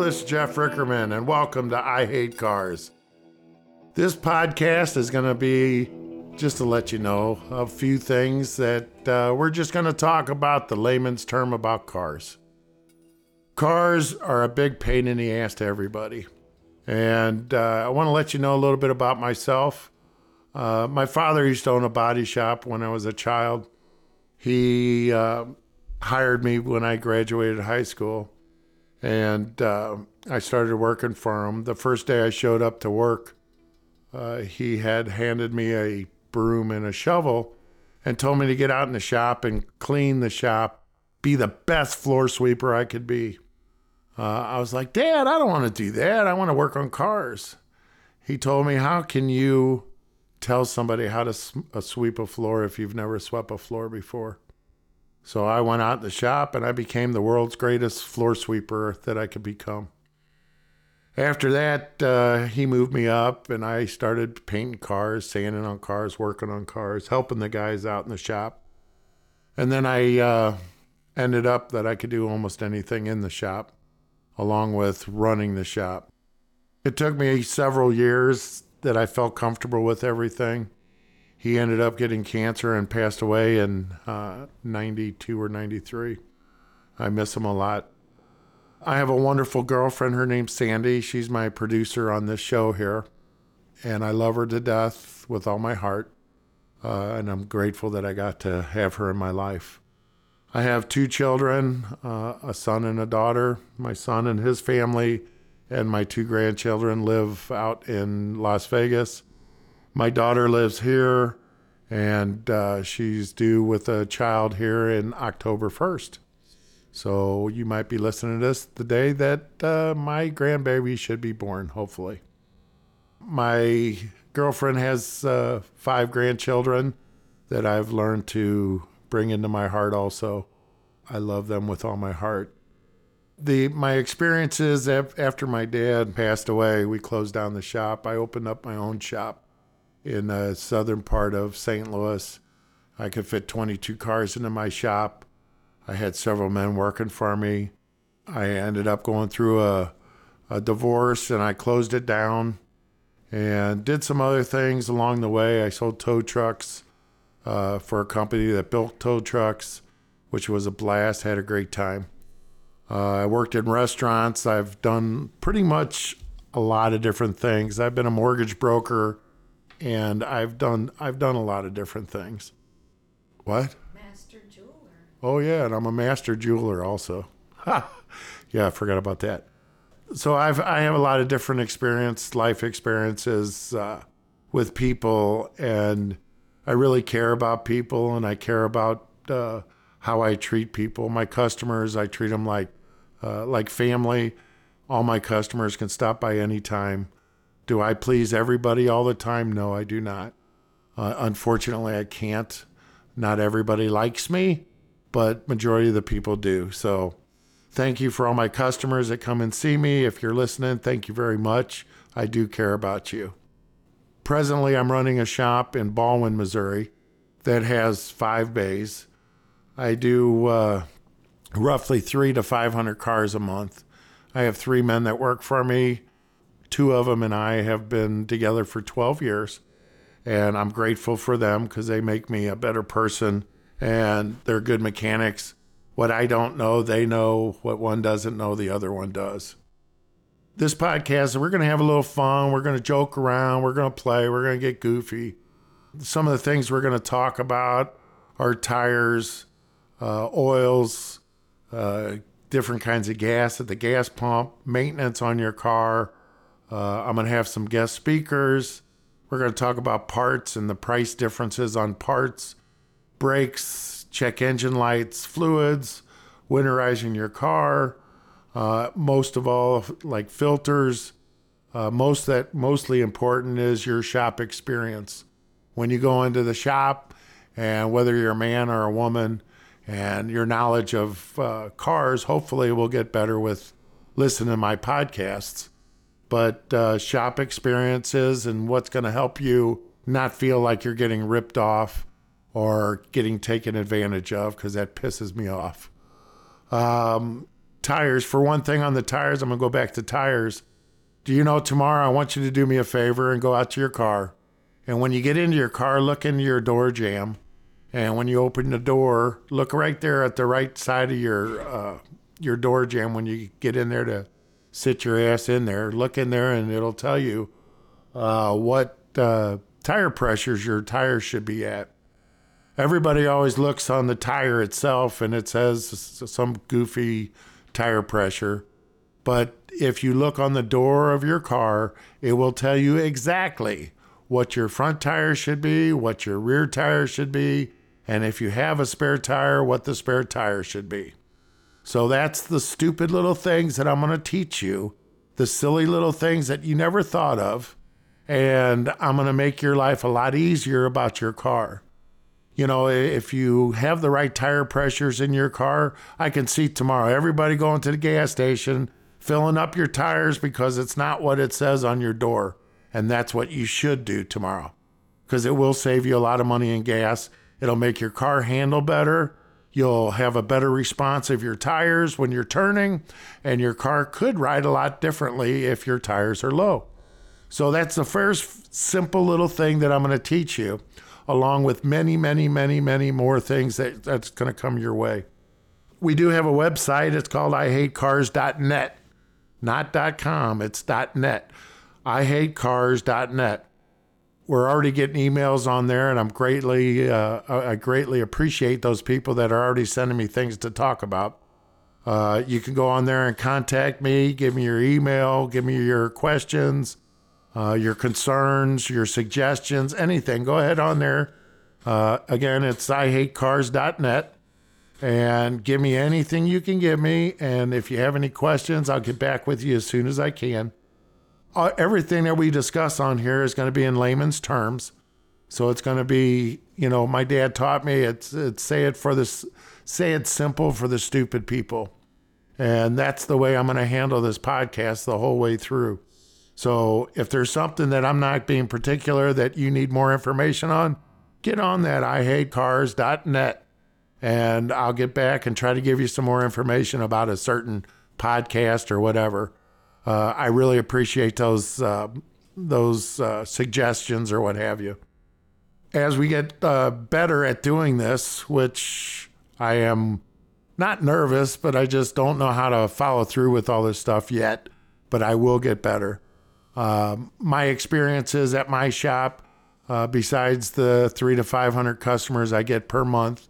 This is Jeff Rickermann, and welcome to I Hate Cars. This podcast is going to be just to let you know a few things that uh, we're just going to talk about the layman's term about cars. Cars are a big pain in the ass to everybody. And uh, I want to let you know a little bit about myself. Uh, my father used to own a body shop when I was a child. He uh, hired me when I graduated high school, and uh, I started working for him. The first day I showed up to work, uh, he had handed me a broom and a shovel and told me to get out in the shop and clean the shop, be the best floor sweeper I could be. Uh, I was like, Dad, I don't want to do that. I want to work on cars. He told me, How can you tell somebody how to uh, sweep a floor if you've never swept a floor before? So I went out in the shop and I became the world's greatest floor sweeper that I could become. After that, uh, he moved me up and I started painting cars, sanding on cars, working on cars, helping the guys out in the shop. And then I uh, ended up that I could do almost anything in the shop, along with running the shop. It took me several years that I felt comfortable with everything. He ended up getting cancer and passed away in uh, 92 or 93. I miss him a lot. I have a wonderful girlfriend. Her name's Sandy. She's my producer on this show here. And I love her to death with all my heart. Uh, and I'm grateful that I got to have her in my life. I have two children uh, a son and a daughter. My son and his family and my two grandchildren live out in Las Vegas. My daughter lives here, and uh, she's due with a child here in October 1st. So you might be listening to this the day that uh, my grandbaby should be born, hopefully. My girlfriend has uh, five grandchildren that I've learned to bring into my heart also. I love them with all my heart. The my experiences after my dad passed away, we closed down the shop. I opened up my own shop in the southern part of St. Louis. I could fit 22 cars into my shop. I had several men working for me. I ended up going through a, a divorce and I closed it down and did some other things along the way. I sold tow trucks uh, for a company that built tow trucks, which was a blast. Had a great time. Uh, I worked in restaurants. I've done pretty much a lot of different things. I've been a mortgage broker, and I've done I've done a lot of different things. What? Master jeweler. Oh yeah, and I'm a master jeweler also. Ha! Yeah, I forgot about that. So I've I have a lot of different experience, life experiences uh, with people, and I really care about people, and I care about uh, how I treat people. My customers, I treat them like uh, like family. All my customers can stop by anytime. Do I please everybody all the time? No, I do not. Uh, unfortunately, I can't. Not everybody likes me but majority of the people do. So thank you for all my customers that come and see me. If you're listening, thank you very much. I do care about you. Presently, I'm running a shop in Ballwin, Missouri that has five bays. I do uh, roughly three to 500 cars a month. I have three men that work for me. Two of them and I have been together for 12 years, and I'm grateful for them because they make me a better person and they're good mechanics. What I don't know, they know. What one doesn't know, the other one does. This podcast, we're going to have a little fun. We're going to joke around. We're going to play. We're going to get goofy. Some of the things we're going to talk about are tires, uh, oils, uh, different kinds of gas at the gas pump, maintenance on your car. Uh, I'm going to have some guest speakers. We're going to talk about parts and the price differences on parts brakes, check engine lights, fluids, winterizing your car. Uh, most of all, like filters. Uh, most that mostly important is your shop experience. When you go into the shop, and whether you're a man or a woman, and your knowledge of uh, cars hopefully will get better with listening to my podcasts. But uh, shop experiences and what's going to help you not feel like you're getting ripped off or getting taken advantage of because that pisses me off. Um, tires. For one thing, on the tires, I'm going to go back to tires. Do you know tomorrow I want you to do me a favor and go out to your car. And when you get into your car, look into your door jamb. And when you open the door, look right there at the right side of your uh, your door jamb when you get in there to sit your ass in there. Look in there and it'll tell you uh, what uh, tire pressures your tires should be at. Everybody always looks on the tire itself and it says some goofy tire pressure. But if you look on the door of your car, it will tell you exactly what your front tire should be, what your rear tire should be, and if you have a spare tire, what the spare tire should be. So that's the stupid little things that I'm going to teach you, the silly little things that you never thought of, and I'm going to make your life a lot easier about your car. You know, if you have the right tire pressures in your car, I can see tomorrow everybody going to the gas station, filling up your tires because it's not what it says on your door. And that's what you should do tomorrow because it will save you a lot of money in gas. It'll make your car handle better. You'll have a better response of your tires when you're turning, and your car could ride a lot differently if your tires are low. So that's the first simple little thing that I'm going to teach you, along with many, many, many, many more things that, that's going to come your way. We do have a website. It's called ihatecars.net, not .com. It's .net. ihatecars.net we're already getting emails on there, and I'm greatly, uh, I greatly appreciate those people that are already sending me things to talk about. Uh, you can go on there and contact me, give me your email, give me your questions, uh, your concerns, your suggestions, anything. Go ahead on there. Uh, again, it's ihatecars.net and give me anything you can give me. And if you have any questions, I'll get back with you as soon as I can uh, everything that we discuss on here is going to be in layman's terms. So it's going to be, you know, my dad taught me it's, it's say it for this, say it simple for the stupid people. And that's the way I'm going to handle this podcast the whole way through. So if there's something that I'm not being particular that you need more information on, get on that ihatecars.net and I'll get back and try to give you some more information about a certain podcast or whatever uh, I really appreciate those uh, those uh, suggestions or what have you. As we get uh, better at doing this, which I am not nervous, but I just don't know how to follow through with all this stuff yet. But I will get better. Um, my experiences at my shop, uh, besides the three to five hundred customers I get per month,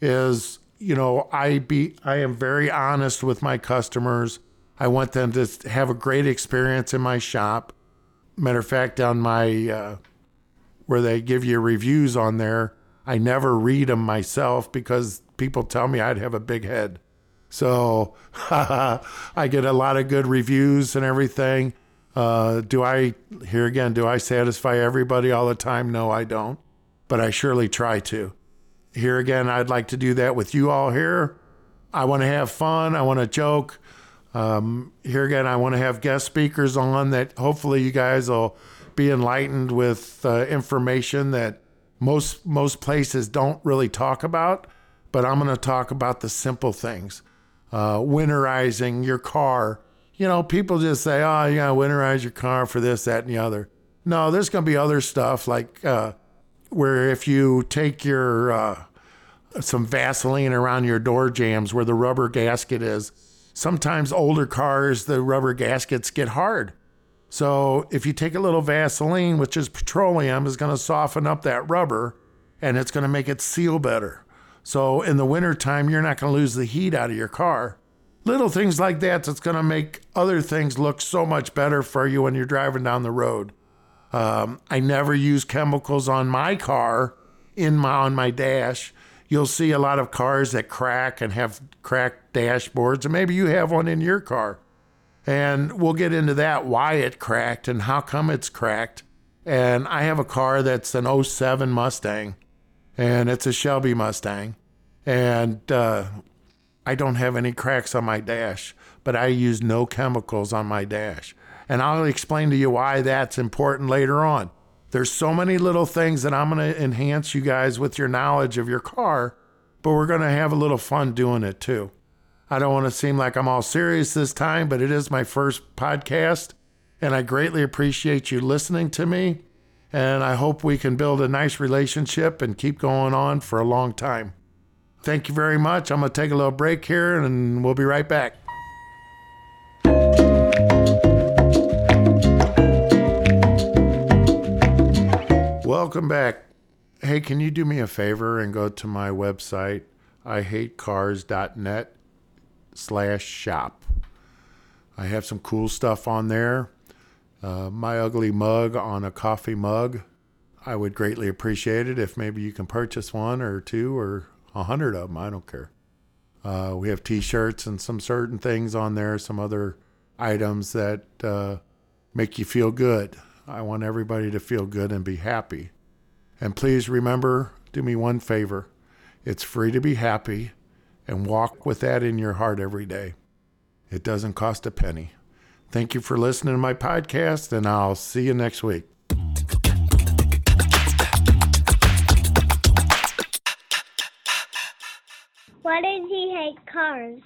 is you know I be I am very honest with my customers. I want them to have a great experience in my shop. Matter of fact, on my uh, where they give you reviews on there, I never read them myself because people tell me I'd have a big head. So I get a lot of good reviews and everything. Uh, do I, here again, do I satisfy everybody all the time? No, I don't. But I surely try to. Here again, I'd like to do that with you all here. I want to have fun. I want to joke. Um, here again, I want to have guest speakers on that hopefully you guys will be enlightened with uh, information that most most places don't really talk about. But I'm going to talk about the simple things, uh, winterizing your car. You know, people just say, "Oh, you got to winterize your car for this, that, and the other." No, there's going to be other stuff like uh, where if you take your uh, some Vaseline around your door jambs where the rubber gasket is sometimes older cars, the rubber gaskets get hard. So if you take a little Vaseline, which is petroleum, is going to soften up that rubber and it's going to make it seal better. So in the wintertime, you're not going to lose the heat out of your car. Little things like that that's going to make other things look so much better for you when you're driving down the road. Um, I never use chemicals on my car in my on my dash you'll see a lot of cars that crack and have cracked dashboards, and maybe you have one in your car. And we'll get into that, why it cracked and how come it's cracked. And I have a car that's an 07 Mustang, and it's a Shelby Mustang. And uh, I don't have any cracks on my dash, but I use no chemicals on my dash. And I'll explain to you why that's important later on. There's so many little things that I'm going to enhance you guys with your knowledge of your car, but we're going to have a little fun doing it too. I don't want to seem like I'm all serious this time, but it is my first podcast, and I greatly appreciate you listening to me. And I hope we can build a nice relationship and keep going on for a long time. Thank you very much. I'm going to take a little break here and we'll be right back. Welcome back. Hey, can you do me a favor and go to my website, ihatecars.net slash shop. I have some cool stuff on there. Uh, my ugly mug on a coffee mug. I would greatly appreciate it if maybe you can purchase one or two or a hundred of them. I don't care. Uh, we have T-shirts and some certain things on there, some other items that uh, make you feel good. I want everybody to feel good and be happy. And please remember, do me one favor. It's free to be happy and walk with that in your heart every day. It doesn't cost a penny. Thank you for listening to my podcast, and I'll see you next week. Why does he hate cars?